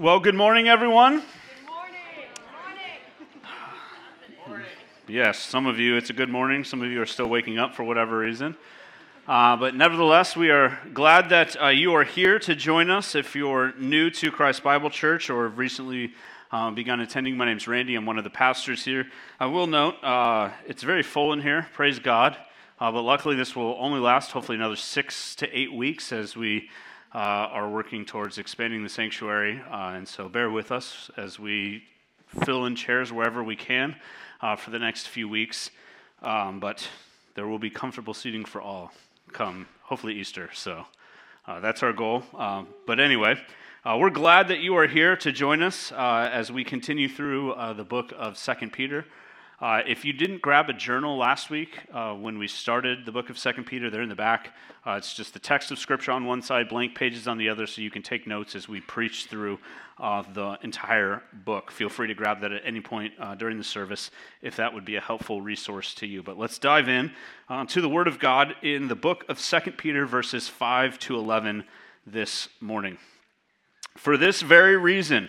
Well, good morning, everyone. Good morning. Morning. Yes, some of you, it's a good morning. Some of you are still waking up for whatever reason. Uh, but nevertheless, we are glad that uh, you are here to join us. If you're new to Christ Bible Church or have recently uh, begun attending, my name's Randy. I'm one of the pastors here. I will note uh, it's very full in here. Praise God. Uh, but luckily, this will only last hopefully another six to eight weeks as we uh, are working towards expanding the sanctuary. Uh, and so bear with us as we fill in chairs wherever we can uh, for the next few weeks. Um, but there will be comfortable seating for all come, hopefully, Easter. So uh, that's our goal. Um, but anyway, uh, we're glad that you are here to join us uh, as we continue through the book of Second Peter. Uh, if you didn't grab a journal last week uh, when we started the book of Second Peter, they're in the back. Uh, it's just the text of Scripture on one side, blank pages on the other, so you can take notes as we preach through uh, the entire book. Feel free to grab that at any point uh, during the service if that would be a helpful resource to you. But let's dive in uh, to the Word of God in the book of Second Peter, verses 5 to 11 this morning. For this very reason,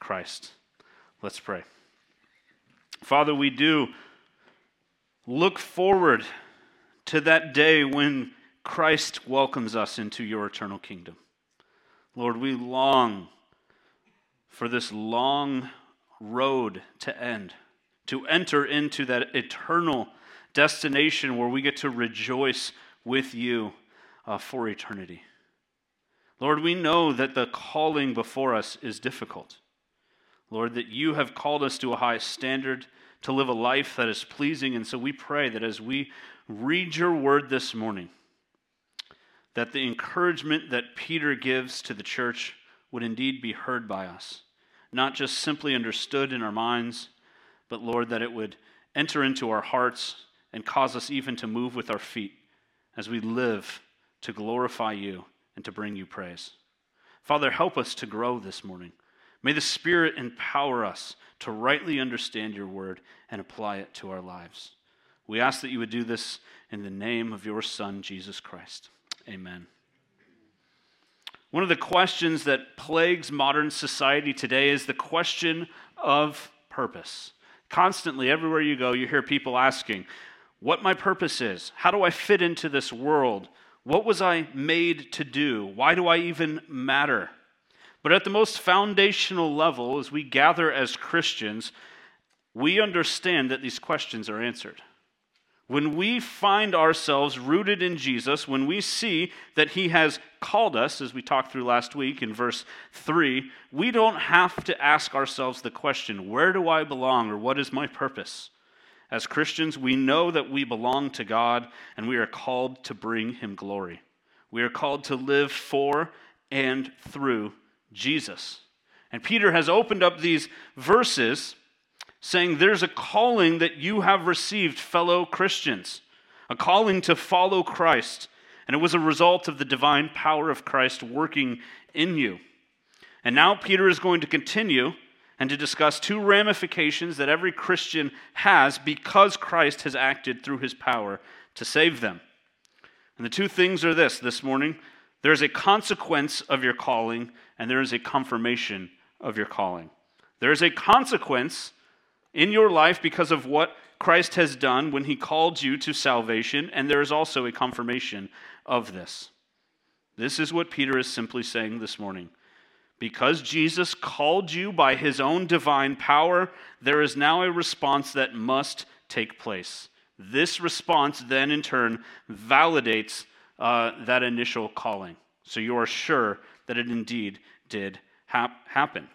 Christ. Let's pray. Father, we do look forward to that day when Christ welcomes us into your eternal kingdom. Lord, we long for this long road to end, to enter into that eternal destination where we get to rejoice with you uh, for eternity. Lord, we know that the calling before us is difficult. Lord, that you have called us to a high standard to live a life that is pleasing. And so we pray that as we read your word this morning, that the encouragement that Peter gives to the church would indeed be heard by us, not just simply understood in our minds, but Lord, that it would enter into our hearts and cause us even to move with our feet as we live to glorify you and to bring you praise. Father, help us to grow this morning. May the Spirit empower us to rightly understand your word and apply it to our lives. We ask that you would do this in the name of your Son, Jesus Christ. Amen. One of the questions that plagues modern society today is the question of purpose. Constantly, everywhere you go, you hear people asking, What my purpose is? How do I fit into this world? What was I made to do? Why do I even matter? But at the most foundational level, as we gather as Christians, we understand that these questions are answered. When we find ourselves rooted in Jesus, when we see that He has called us, as we talked through last week in verse 3, we don't have to ask ourselves the question, Where do I belong or what is my purpose? As Christians, we know that we belong to God and we are called to bring Him glory. We are called to live for and through Jesus. And Peter has opened up these verses saying there's a calling that you have received, fellow Christians, a calling to follow Christ. And it was a result of the divine power of Christ working in you. And now Peter is going to continue and to discuss two ramifications that every Christian has because Christ has acted through his power to save them. And the two things are this this morning there is a consequence of your calling, and there is a confirmation of your calling. There is a consequence in your life because of what Christ has done when he called you to salvation, and there is also a confirmation of this. This is what Peter is simply saying this morning. Because Jesus called you by his own divine power, there is now a response that must take place. This response then, in turn, validates uh, that initial calling. So you are sure that it indeed did hap- happen.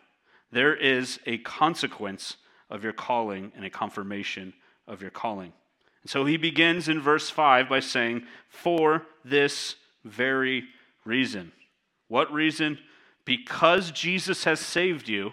There is a consequence of your calling and a confirmation of your calling. And so he begins in verse 5 by saying, For this very reason. What reason? Because Jesus has saved you,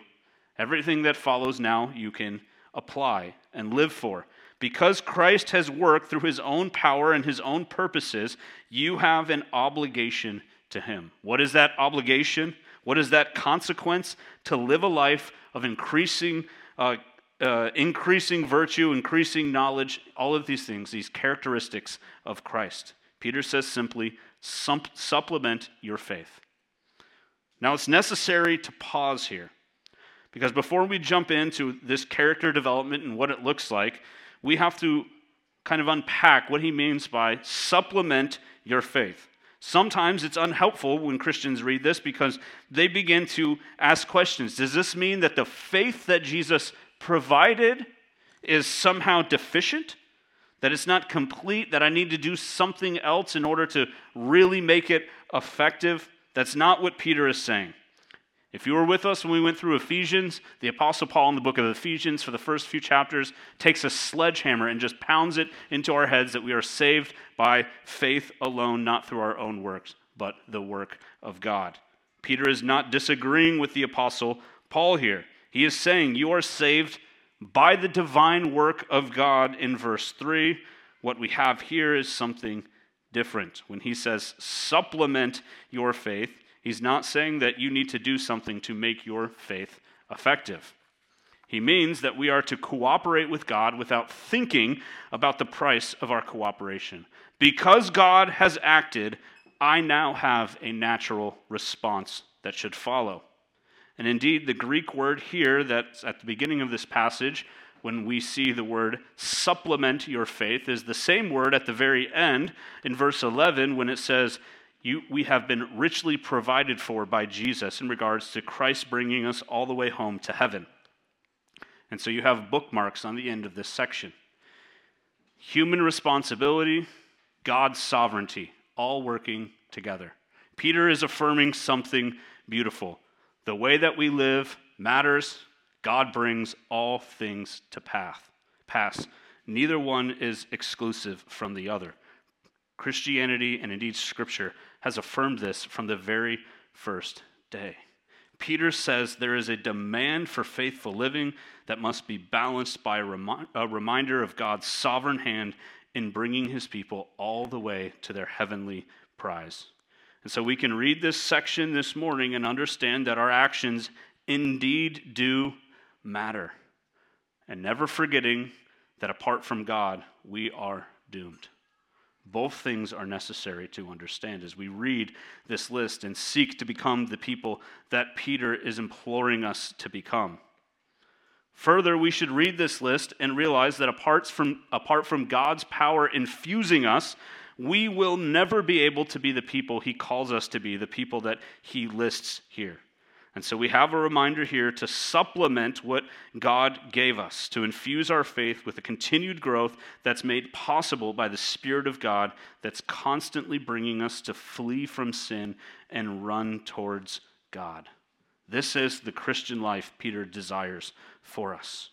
everything that follows now you can apply and live for. Because Christ has worked through his own power and his own purposes, you have an obligation to him. What is that obligation? What is that consequence? To live a life of increasing, uh, uh, increasing virtue, increasing knowledge, all of these things, these characteristics of Christ. Peter says simply, supplement your faith. Now, it's necessary to pause here because before we jump into this character development and what it looks like, we have to kind of unpack what he means by supplement your faith. Sometimes it's unhelpful when Christians read this because they begin to ask questions. Does this mean that the faith that Jesus provided is somehow deficient? That it's not complete? That I need to do something else in order to really make it effective? That's not what Peter is saying. If you were with us when we went through Ephesians, the Apostle Paul in the book of Ephesians, for the first few chapters, takes a sledgehammer and just pounds it into our heads that we are saved by faith alone, not through our own works, but the work of God. Peter is not disagreeing with the Apostle Paul here. He is saying, You are saved by the divine work of God in verse 3. What we have here is something different. When he says, Supplement your faith, He's not saying that you need to do something to make your faith effective. He means that we are to cooperate with God without thinking about the price of our cooperation. Because God has acted, I now have a natural response that should follow. And indeed, the Greek word here that's at the beginning of this passage, when we see the word supplement your faith, is the same word at the very end in verse 11 when it says, you, we have been richly provided for by Jesus in regards to Christ bringing us all the way home to heaven. And so you have bookmarks on the end of this section. Human responsibility, God's sovereignty, all working together. Peter is affirming something beautiful. The way that we live matters. God brings all things to path, pass. Neither one is exclusive from the other. Christianity and indeed Scripture has affirmed this from the very first day. Peter says there is a demand for faithful living that must be balanced by a, remi- a, reminder of God's sovereign hand in bringing his people all the way to their heavenly prize. And so we can read this section this morning and understand that our actions indeed do matter. And never forgetting that apart from God, we are doomed. Both things are necessary to understand as we read this list and seek to become the people that Peter is imploring us to become. Further, we should read this list and realize that apart from, apart from God's power infusing us, we will never be able to be the people he calls us to be, the people that he lists here. And so we have a reminder here to supplement what God gave us, to infuse our faith with a continued growth that's made possible by the Spirit of God that's constantly bringing us to flee from sin and run towards God. This is the Christian life Peter desires for us.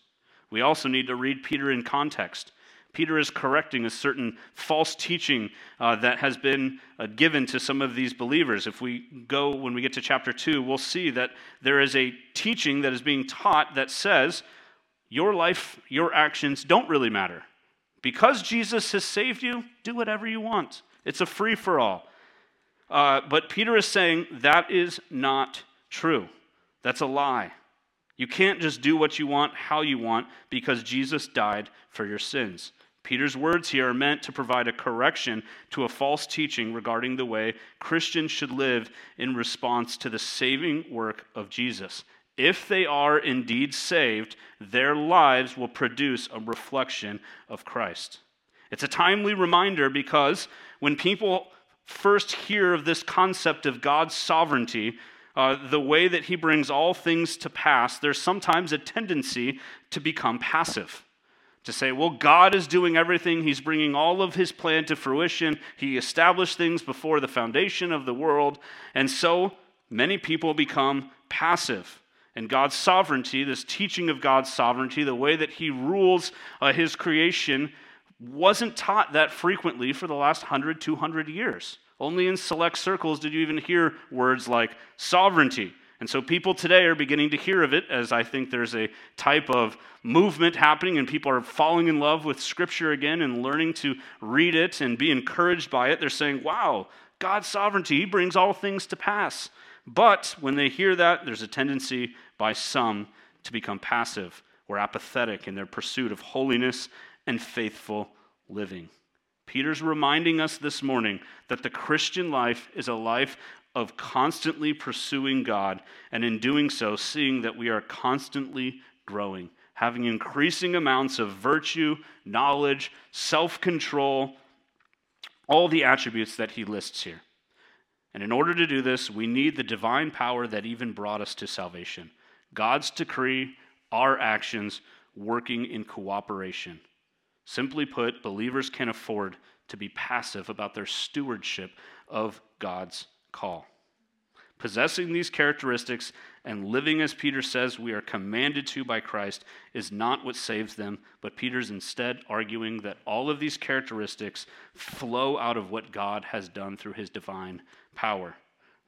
We also need to read Peter in context. Peter is correcting a certain false teaching uh, that has been uh, given to some of these believers. If we go, when we get to chapter 2, we'll see that there is a teaching that is being taught that says your life, your actions don't really matter. Because Jesus has saved you, do whatever you want. It's a free for all. Uh, but Peter is saying that is not true. That's a lie. You can't just do what you want, how you want, because Jesus died for your sins. Peter's words here are meant to provide a correction to a false teaching regarding the way Christians should live in response to the saving work of Jesus. If they are indeed saved, their lives will produce a reflection of Christ. It's a timely reminder because when people first hear of this concept of God's sovereignty, uh, the way that he brings all things to pass, there's sometimes a tendency to become passive. To say, well, God is doing everything. He's bringing all of his plan to fruition. He established things before the foundation of the world. And so many people become passive. And God's sovereignty, this teaching of God's sovereignty, the way that he rules uh, his creation, wasn't taught that frequently for the last 100, 200 years. Only in select circles did you even hear words like sovereignty. And so people today are beginning to hear of it as I think there's a type of movement happening and people are falling in love with Scripture again and learning to read it and be encouraged by it. They're saying, wow, God's sovereignty, He brings all things to pass. But when they hear that, there's a tendency by some to become passive or apathetic in their pursuit of holiness and faithful living. Peter's reminding us this morning that the Christian life is a life of constantly pursuing God, and in doing so, seeing that we are constantly growing, having increasing amounts of virtue, knowledge, self control, all the attributes that he lists here. And in order to do this, we need the divine power that even brought us to salvation God's decree, our actions working in cooperation. Simply put, believers can afford to be passive about their stewardship of God's call. Possessing these characteristics and living as Peter says we are commanded to by Christ is not what saves them, but Peter's instead arguing that all of these characteristics flow out of what God has done through his divine power.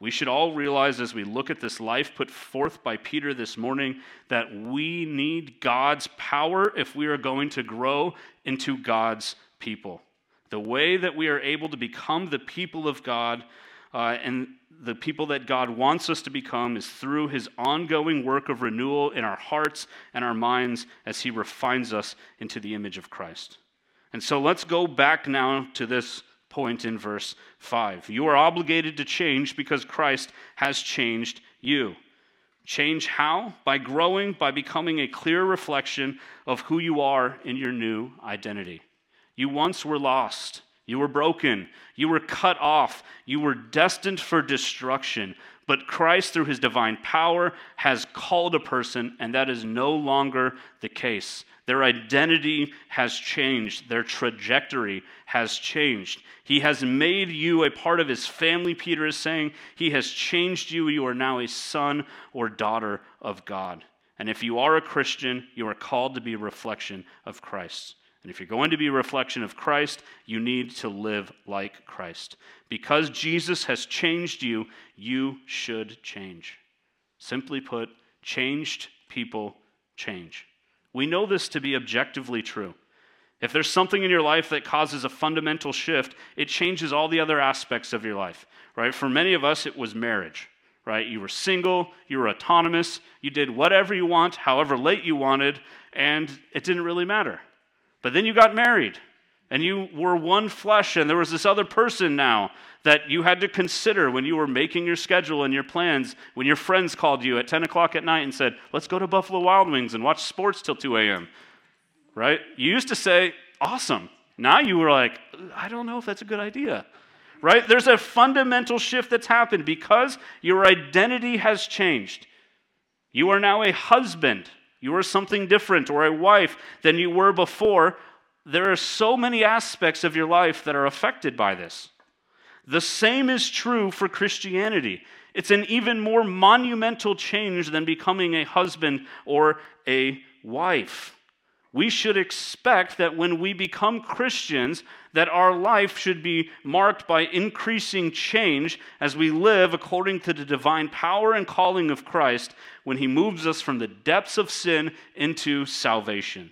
We should all realize as we look at this life put forth by Peter this morning that we need God's power if we are going to grow into God's people. The way that we are able to become the people of God uh, and the people that God wants us to become is through his ongoing work of renewal in our hearts and our minds as he refines us into the image of Christ. And so let's go back now to this point in verse 5. You are obligated to change because Christ has changed you. Change how? By growing, by becoming a clear reflection of who you are in your new identity. You once were lost. You were broken. You were cut off. You were destined for destruction. But Christ, through his divine power, has called a person, and that is no longer the case. Their identity has changed, their trajectory has changed. He has made you a part of his family, Peter is saying. He has changed you. You are now a son or daughter of God. And if you are a Christian, you are called to be a reflection of Christ. And if you're going to be a reflection of Christ, you need to live like Christ. Because Jesus has changed you, you should change. Simply put, changed people change. We know this to be objectively true. If there's something in your life that causes a fundamental shift, it changes all the other aspects of your life, right? For many of us, it was marriage, right? You were single, you were autonomous, you did whatever you want, however late you wanted, and it didn't really matter. But then you got married, and you were one flesh, and there was this other person now that you had to consider when you were making your schedule and your plans, when your friends called you at 10 o'clock at night and said, Let's go to Buffalo Wild Wings and watch sports till 2 a.m. Right? You used to say, Awesome. Now you were like, I don't know if that's a good idea. Right? There's a fundamental shift that's happened because your identity has changed. You are now a husband. You are something different, or a wife than you were before. There are so many aspects of your life that are affected by this. The same is true for Christianity. It's an even more monumental change than becoming a husband or a wife. We should expect that when we become Christians that our life should be marked by increasing change as we live according to the divine power and calling of Christ when he moves us from the depths of sin into salvation.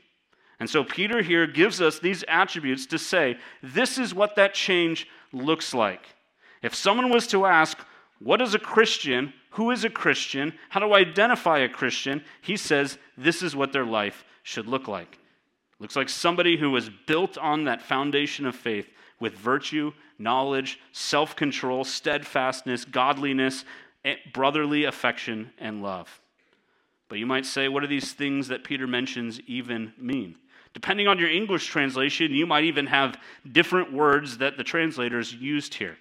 And so Peter here gives us these attributes to say, this is what that change looks like. If someone was to ask, What is a Christian? Who is a Christian? How do I identify a Christian? He says, This is what their life should look like. Looks like somebody who was built on that foundation of faith with virtue, knowledge, self control, steadfastness, godliness, eh, brotherly affection, and love. But you might say, what do these things that Peter mentions even mean? Depending on your English translation, you might even have different words that the translators used here.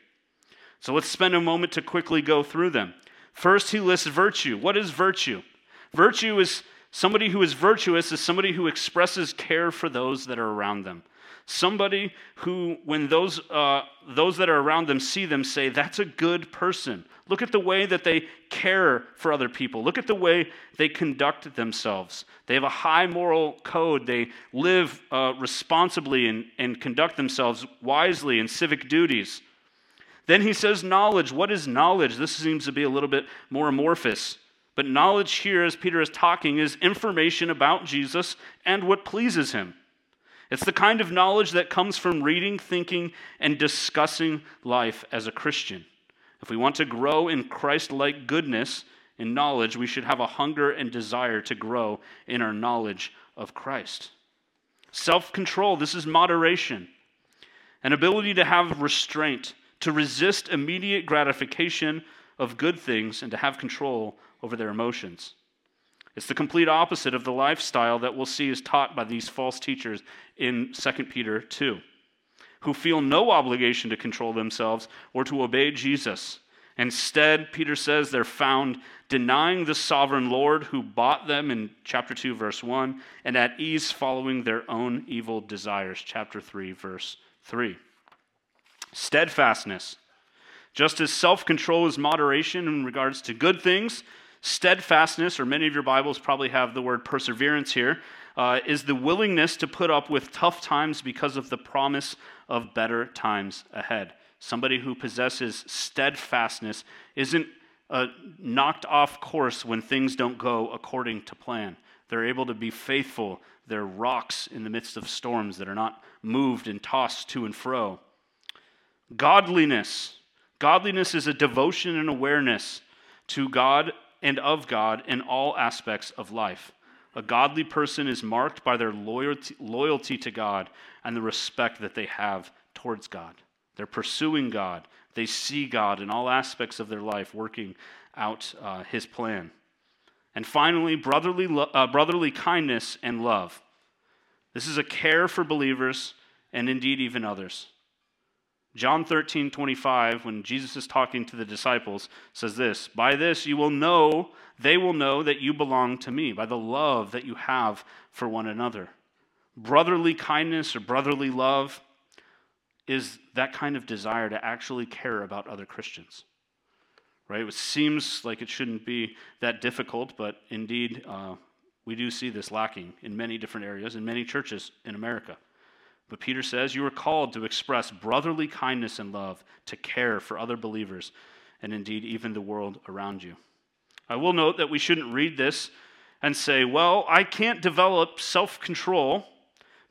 So let's spend a moment to quickly go through them. First, he lists virtue. What is virtue? Virtue is somebody who is virtuous, is somebody who expresses care for those that are around them. Somebody who, when those, uh, those that are around them see them, say, That's a good person. Look at the way that they care for other people. Look at the way they conduct themselves. They have a high moral code. They live uh, responsibly and, and conduct themselves wisely in civic duties. Then he says, Knowledge. What is knowledge? This seems to be a little bit more amorphous. But knowledge here, as Peter is talking, is information about Jesus and what pleases him. It's the kind of knowledge that comes from reading, thinking, and discussing life as a Christian. If we want to grow in Christ like goodness in knowledge, we should have a hunger and desire to grow in our knowledge of Christ. Self control, this is moderation, an ability to have restraint, to resist immediate gratification of good things, and to have control over their emotions. It's the complete opposite of the lifestyle that we'll see is taught by these false teachers in 2 Peter 2, who feel no obligation to control themselves or to obey Jesus. Instead, Peter says they're found denying the sovereign Lord who bought them in chapter 2, verse 1, and at ease following their own evil desires, chapter 3, verse 3. Steadfastness. Just as self control is moderation in regards to good things, Steadfastness, or many of your Bibles probably have the word perseverance here, uh, is the willingness to put up with tough times because of the promise of better times ahead. Somebody who possesses steadfastness isn't uh, knocked off course when things don't go according to plan. They're able to be faithful. They're rocks in the midst of storms that are not moved and tossed to and fro. Godliness. Godliness is a devotion and awareness to God and of God in all aspects of life. A godly person is marked by their loyalty, to God and the respect that they have towards God. They're pursuing God. They see God in all aspects of their life, working out uh, His plan. And finally, brotherly, lo- uh, brotherly kindness and love. This is a care for believers and indeed even others. John 13, 25, when Jesus is talking to the disciples, says this By this you will know, they will know that you belong to me, by the love that you have for one another. Brotherly kindness or brotherly love is that kind of desire to actually care about other Christians. Right? It seems like it shouldn't be that difficult, but indeed, uh, we do see this lacking in many different areas, in many churches in America. But Peter says you are called to express brotherly kindness and love, to care for other believers, and indeed even the world around you. I will note that we shouldn't read this and say, well, I can't develop self control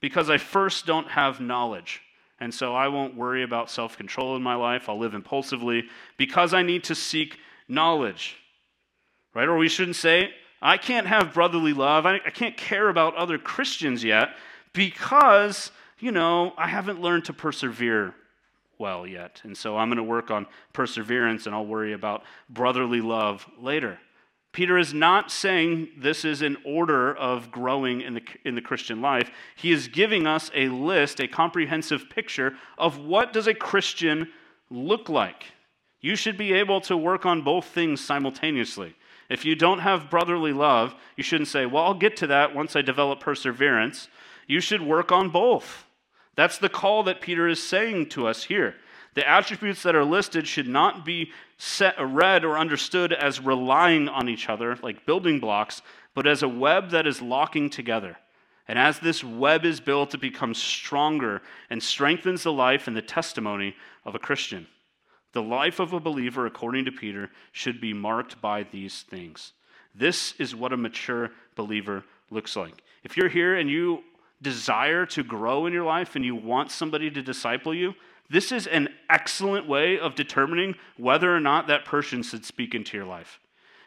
because I first don't have knowledge. And so I won't worry about self control in my life. I'll live impulsively because I need to seek knowledge. Right? Or we shouldn't say, I can't have brotherly love. I, I can't care about other Christians yet because you know, I haven't learned to persevere well yet. And so I'm going to work on perseverance and I'll worry about brotherly love later. Peter is not saying this is an order of growing in the, in the Christian life. He is giving us a list, a comprehensive picture of what does a Christian look like. You should be able to work on both things simultaneously. If you don't have brotherly love, you shouldn't say, Well, I'll get to that once I develop perseverance. You should work on both. That's the call that Peter is saying to us here. The attributes that are listed should not be set, read or understood as relying on each other, like building blocks, but as a web that is locking together. And as this web is built, it becomes stronger and strengthens the life and the testimony of a Christian. The life of a believer, according to Peter, should be marked by these things. This is what a mature believer looks like. If you're here and you desire to grow in your life and you want somebody to disciple you, this is an excellent way of determining whether or not that person should speak into your life.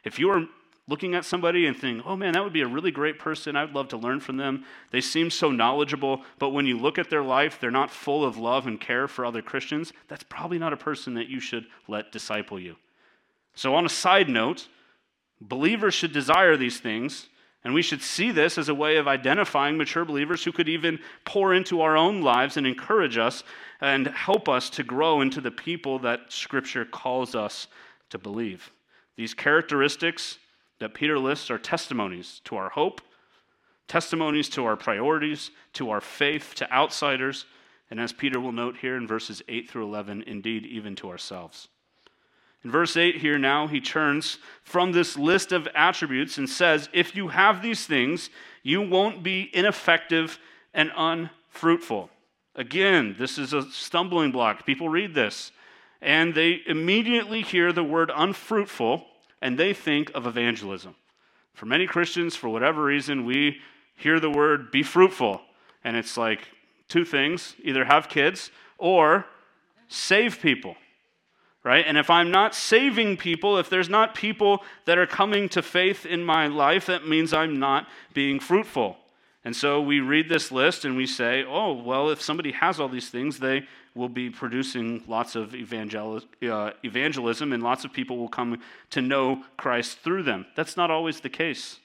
If you are looking at somebody and think, oh man, that would be a really great person, I'd love to learn from them, they seem so knowledgeable, but when you look at their life, they're not full of love and care for other Christians, that's probably not a person that you should let disciple you. So, on a side note, believers should desire these things and we should see this as a way of identifying mature believers who could even pour into our own lives and encourage us and help us to grow into the people that Scripture calls us to believe. These characteristics that Peter lists are testimonies to our hope, testimonies to our priorities, to our faith, to outsiders, and as Peter will note here in verses 8 through 11, indeed, even to ourselves. In verse 8 here now, he turns from this list of attributes and says, If you have these things, you won't be ineffective and unfruitful. Again, this is a stumbling block. People read this and they immediately hear the word unfruitful and they think of evangelism. For many Christians, for whatever reason, we hear the word be fruitful, and it's like two things either have kids or save people, right? And if I'm not saving people, if there's not people that are coming to faith in my life, that means I'm not being fruitful. And so we read this list and we say, oh, well, if somebody has all these things, they will be producing lots of uh, evangelism and lots of people will come to know Christ through them. That's not always the case.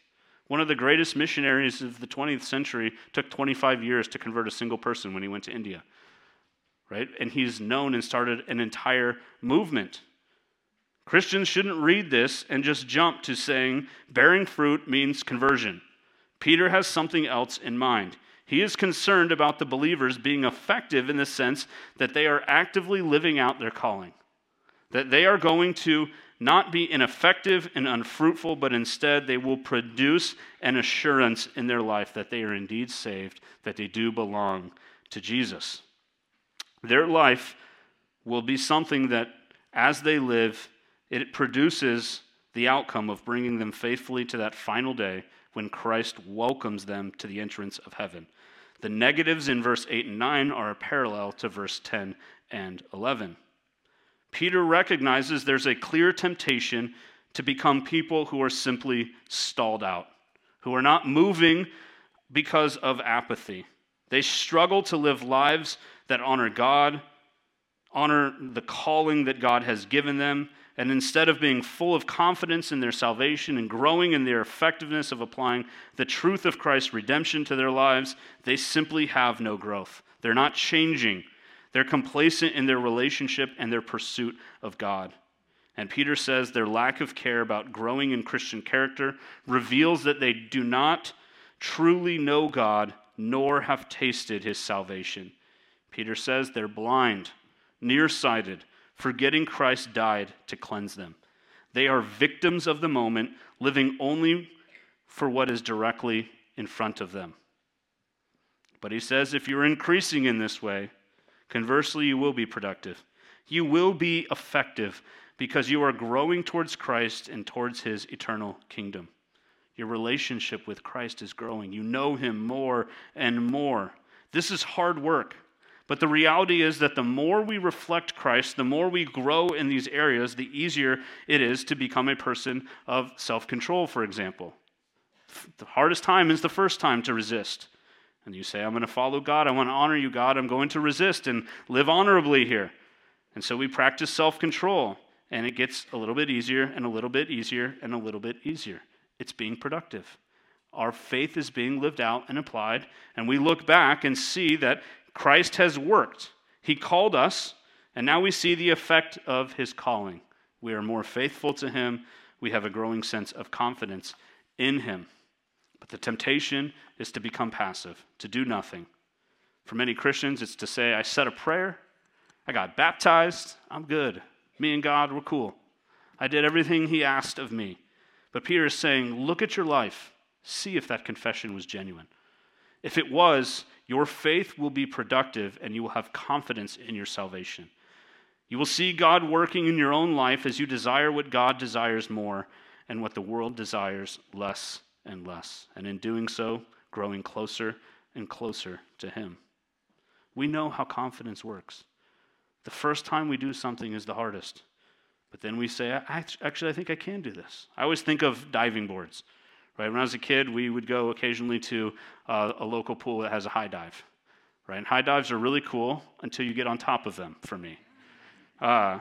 One of the greatest missionaries of the 20th century took 25 years to convert a single person when he went to India. Right? And he's known and started an entire movement. Christians shouldn't read this and just jump to saying bearing fruit means conversion. Peter has something else in mind. He is concerned about the believers being effective in the sense that they are actively living out their calling, that they are going to not be ineffective and unfruitful, but instead they will produce an assurance in their life that they are indeed saved, that they do belong to Jesus. Their life will be something that, as they live, it produces the outcome of bringing them faithfully to that final day when Christ welcomes them to the entrance of heaven. The negatives in verse 8 and 9 are a parallel to verse 10 and 11. Peter recognizes there's a clear temptation to become people who are simply stalled out, who are not moving because of apathy. They struggle to live lives that honor God, honor the calling that God has given them, and instead of being full of confidence in their salvation and growing in their effectiveness of applying the truth of Christ's redemption to their lives, they simply have no growth. They're not changing. They're complacent in their relationship and their pursuit of God. And Peter says their lack of care about growing in Christian character reveals that they do not truly know God nor have tasted his salvation. Peter says they're blind, nearsighted, forgetting Christ died to cleanse them. They are victims of the moment, living only for what is directly in front of them. But he says if you're increasing in this way, conversely, you will be productive. You will be effective because you are growing towards Christ and towards his eternal kingdom. Your relationship with Christ is growing. You know him more and more. This is hard work. But the reality is that the more we reflect Christ, the more we grow in these areas, the easier it is to become a person of self control, for example. The hardest time is the first time to resist. And you say, I'm going to follow God. I want to honor you, God. I'm going to resist and live honorably here. And so we practice self control, and it gets a little bit easier and a little bit easier and a little bit easier. It's being productive. Our faith is being lived out and applied, and we look back and see that Christ has worked. He called us, and now we see the effect of his calling. We are more faithful to him. We have a growing sense of confidence in him. But the temptation is to become passive, to do nothing. For many Christians, it's to say, I said a prayer, I got baptized, I'm good. Me and God, we're cool. I did everything he asked of me. But Peter is saying, look at your life, see if that confession was genuine. If it was, your faith will be productive and you will have confidence in your salvation. You will see God working in your own life as you desire what God desires more and what the world desires less and less. And in doing so, growing closer and closer to Him. We know how confidence works. The first time we do something is the hardest. But then we say, actually, I think I can do this. I always think of diving boards. Right? When I was a kid, we would go occasionally to uh, a local pool that has a high dive. Right? And high dives are really cool until you get on top of them, for me. Uh,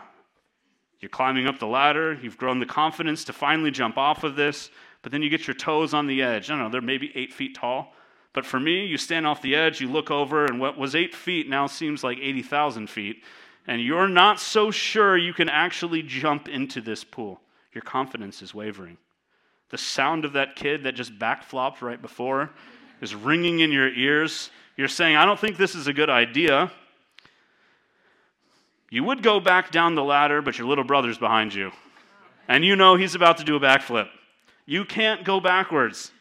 you're climbing up the ladder, you've grown the confidence to finally jump off of this, but then you get your toes on the edge. I don't know, they're maybe eight feet tall. But for me, you stand off the edge, you look over, and what was eight feet now seems like 80,000 feet. And you're not so sure you can actually jump into this pool. your confidence is wavering. The sound of that kid that just backflopped right before is ringing in your ears. You're saying, I don't think this is a good idea. You would go back down the ladder, but your little brother's behind you. And you know he's about to do a backflip. You can't go backwards.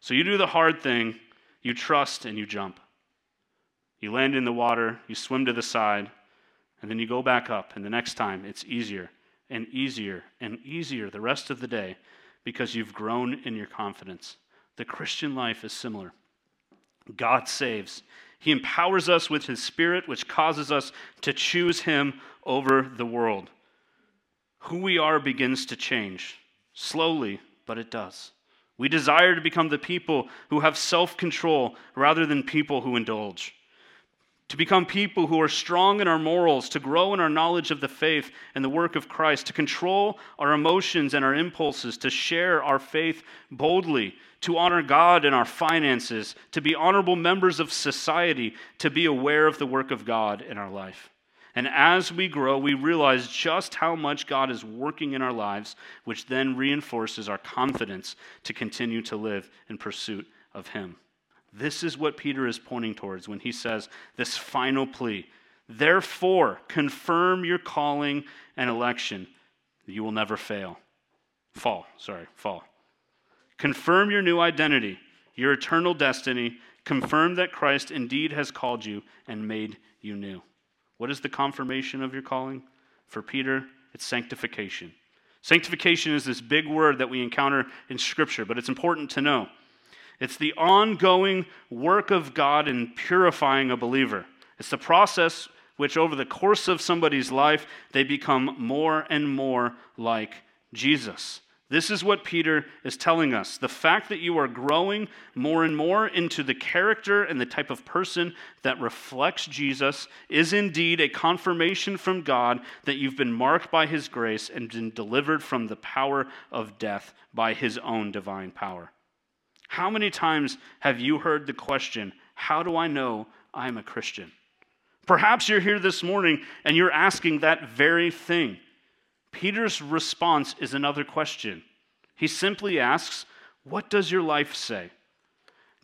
So you do the hard thing, you trust and you jump. You land in the water, you swim to the side, and then you go back up. And the next time, it's easier and easier and easier the rest of the day because you've grown in your confidence. The Christian life is similar. God saves. He empowers us with His Spirit, which causes us to choose Him over the world. Who we are begins to change, slowly, but it does. We desire to become the people who have self control rather than people who indulge to become people who are strong in our morals, to grow in our knowledge of the faith and the work of Christ, to control our emotions and our impulses, to share our faith boldly, to honor God in our finances, to be honorable members of society, to be aware of the work of God in our life. And as we grow, we realize just how much God is working in our lives, which then reinforces our confidence to continue to live in pursuit of Him. This is what Peter is pointing towards when he says this final plea. Therefore, confirm your calling and election. You will never fail. Fall, sorry, fall. Confirm your new identity, your eternal destiny. Confirm that Christ indeed has called you and made you new. What is the confirmation of your calling? For Peter, it's sanctification. Sanctification is this big word that we encounter in Scripture, but it's important to know. It's the ongoing work of God in purifying a believer. It's the process which, over the course of somebody's life, they become more and more like Jesus. This is what Peter is telling us. The fact that you are growing more and more into the character and the type of person that reflects Jesus is indeed a confirmation from God that you've been marked by his grace and been delivered from the power of death by his own divine power. How many times have you heard the question, How do I know I'm a Christian? Perhaps you're here this morning and you're asking that very thing. Peter's response is another question. He simply asks, What does your life say?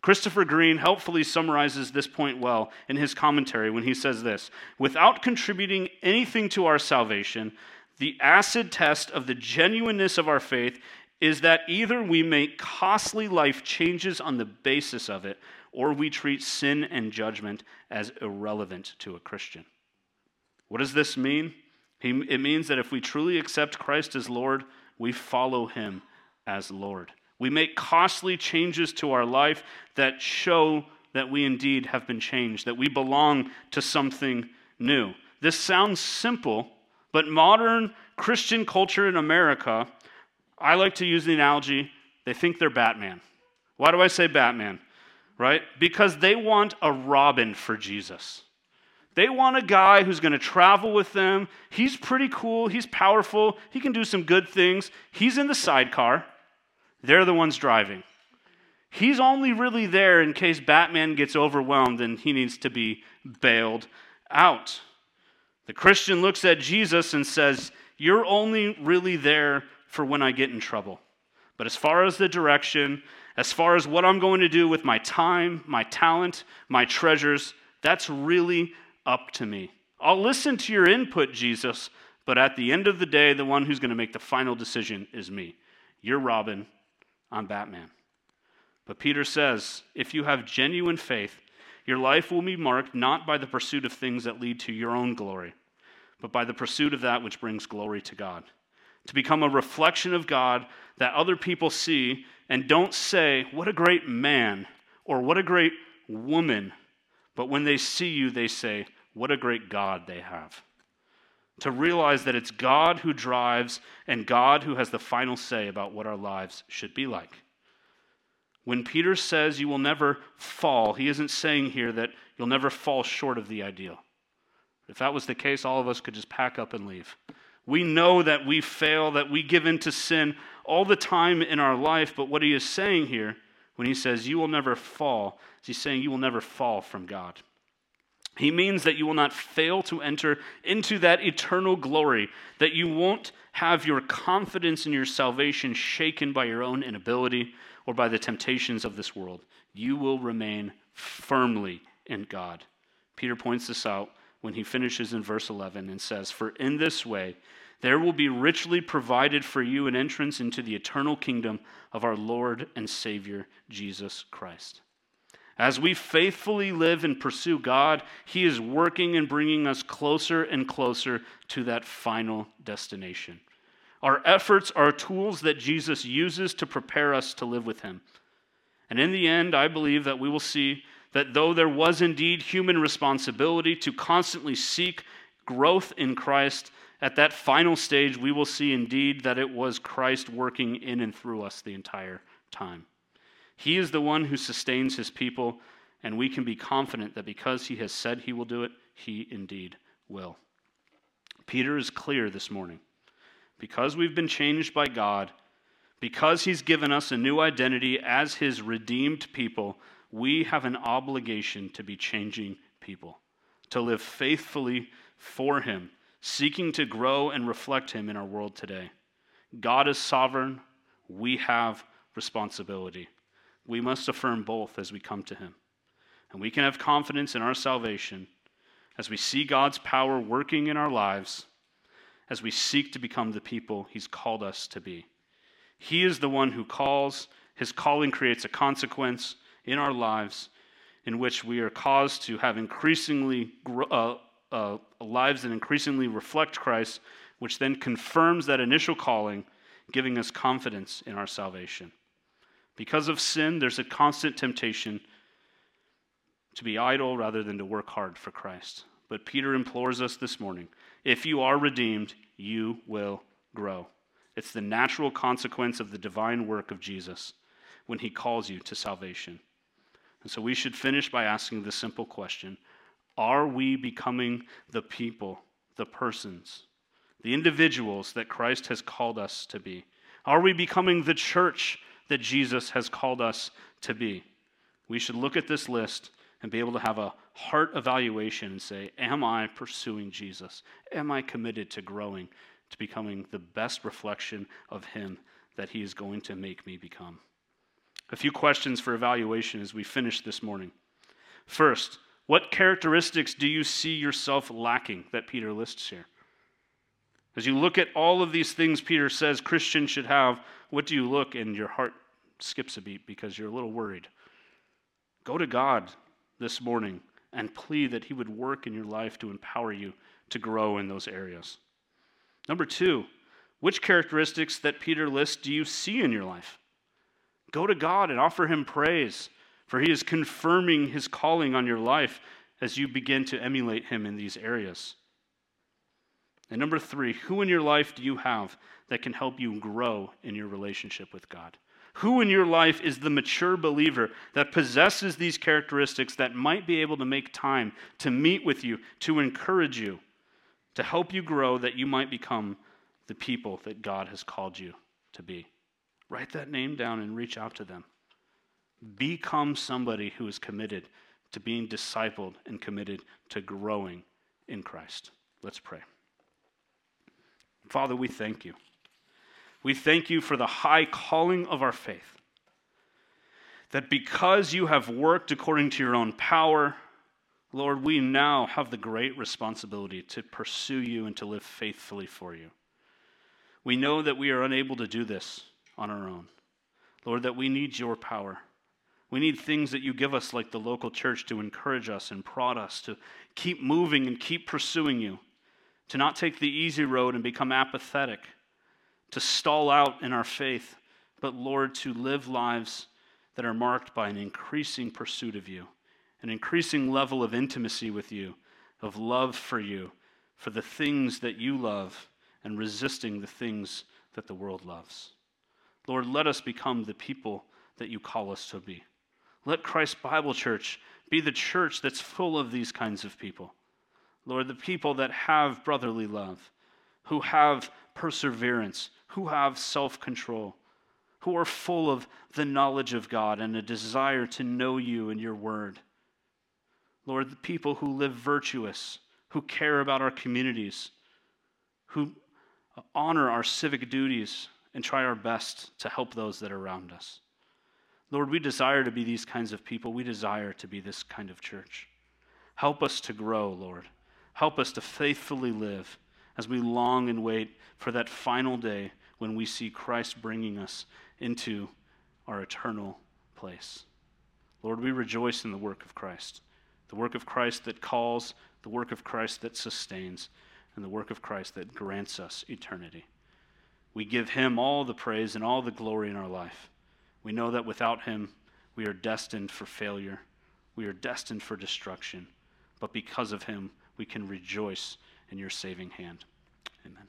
Christopher Green helpfully summarizes this point well in his commentary when he says this Without contributing anything to our salvation, the acid test of the genuineness of our faith is that either we make costly life changes on the basis of it, or we treat sin and judgment as irrelevant to a Christian. What does this mean? It means that if we truly accept Christ as Lord, we follow him as Lord. We make costly changes to our life that show that we indeed have been changed, that we belong to something new. This sounds simple, but modern Christian culture in America I like to use the analogy they think they're Batman. Why do I say Batman? Right? Because they want a Robin for Jesus. They want a guy who's going to travel with them. He's pretty cool. He's powerful. He can do some good things. He's in the sidecar. They're the ones driving. He's only really there in case Batman gets overwhelmed and he needs to be bailed out. The Christian looks at Jesus and says, You're only really there for when I get in trouble. But as far as the direction, as far as what I'm going to do with my time, my talent, my treasures, that's really up to me. I'll listen to your input, Jesus, but at the end of the day, the one who's going to make the final decision is me. You're Robin, I'm Batman. But Peter says if you have genuine faith, your life will be marked not by the pursuit of things that lead to your own glory, but by the pursuit of that which brings glory to God to become a reflection of God that other people see and don't say, What a great man or what a great woman. But when they see you, they say, What a great God they have. To realize that it's God who drives and God who has the final say about what our lives should be like. When Peter says you will never fall, he isn't saying here that you'll never fall short of the ideal. If that was the case, all of us could just pack up and leave. We know that we fail, that we give in to sin all the time in our life, but what he is saying here when he says, You will never fall, he's saying, You will never fall from God. He means that you will not fail to enter into that eternal glory, that you won't have your confidence in your salvation shaken by your own inability or by the temptations of this world. You will remain firmly in God. Peter points this out when he finishes in verse 11 and says, For in this way there will be richly provided for you an entrance into the eternal kingdom of our Lord and Savior, Jesus Christ. As we faithfully live and pursue God, He is working and bringing us closer and closer to that final destination. Our efforts are tools that Jesus uses to prepare us to live with Him. And in the end, I believe that we will see that though there was indeed human responsibility to constantly seek growth in Christ, at that final stage, we will see indeed that it was Christ working in and through us the entire time. He is the one who sustains his people, and we can be confident that because he has said he will do it, he indeed will. Peter is clear this morning. Because we've been changed by God, because he's given us a new identity as his redeemed people, we have an obligation to be changing people, to live faithfully for Him, seeking to grow and reflect Him in our world today. God is sovereign, we have responsibility. We must affirm both as we come to Him. And we can have confidence in our salvation as we see God's power working in our lives, as we seek to become the people He's called us to be. He is the one who calls, His calling creates a consequence in our lives in which we are caused to have increasingly uh, uh, lives that increasingly reflect Christ, which then confirms that initial calling, giving us confidence in our salvation. Because of sin, there's a constant temptation to be idle rather than to work hard for Christ. But Peter implores us this morning if you are redeemed, you will grow. It's the natural consequence of the divine work of Jesus when he calls you to salvation. And so we should finish by asking the simple question Are we becoming the people, the persons, the individuals that Christ has called us to be? Are we becoming the church that Jesus has called us to be? We should look at this list and be able to have a heart evaluation and say, Am I pursuing Jesus? Am I committed to growing, to becoming the best reflection of Him that He is going to make me become? A few questions for evaluation as we finish this morning. First, what characteristics do you see yourself lacking that Peter lists here? As you look at all of these things Peter says Christians should have, what do you look and your heart skips a beat because you're a little worried? Go to God this morning and plead that He would work in your life to empower you to grow in those areas. Number two, which characteristics that Peter lists do you see in your life? Go to God and offer Him praise, for He is confirming His calling on your life as you begin to emulate Him in these areas. And number three, who in your life do you have that can help you grow in your relationship with God? Who in your life is the mature believer that possesses these characteristics that might be able to make time to meet with you, to encourage you, to help you grow, that you might become the people that God has called you to be? Write that name down and reach out to them. Become somebody who is committed to being discipled and committed to growing in Christ. Let's pray. Father, we thank you. We thank you for the high calling of our faith. That because you have worked according to your own power, Lord, we now have the great responsibility to pursue you and to live faithfully for you. We know that we are unable to do this on our own. Lord, that we need your power. We need things that you give us, like the local church, to encourage us and prod us to keep moving and keep pursuing you, to not take the easy road and become apathetic, to stall out in our faith, but Lord, to live lives that are marked by an increasing pursuit of you, an increasing level of intimacy with you, of love for you, for the things that you love, and resisting the things that the world loves. Lord, let us become the people that you call us to be. Let Christ Bible Church be the church that's full of these kinds of people. Lord, the people that have brotherly love, who have perseverance, who have self control, who are full of the knowledge of God and a desire to know you and your word. Lord, the people who live virtuous, who care about our communities, who honor our civic duties, and try our best to help those that are around us. Lord, we desire to be these kinds of people. We desire to be this kind of church. Help us to grow, Lord. Help us to faithfully live as we long and wait for that final day when we see Christ bringing us into our eternal place. Lord, we rejoice in the work of Christ, the work of Christ that calls, the work of Christ that sustains, and the work of Christ that grants us eternity. We give him all the praise and all the glory in our life. We know that without him, we are destined for failure. We are destined for destruction. But because of him, we can rejoice in your saving hand. Amen.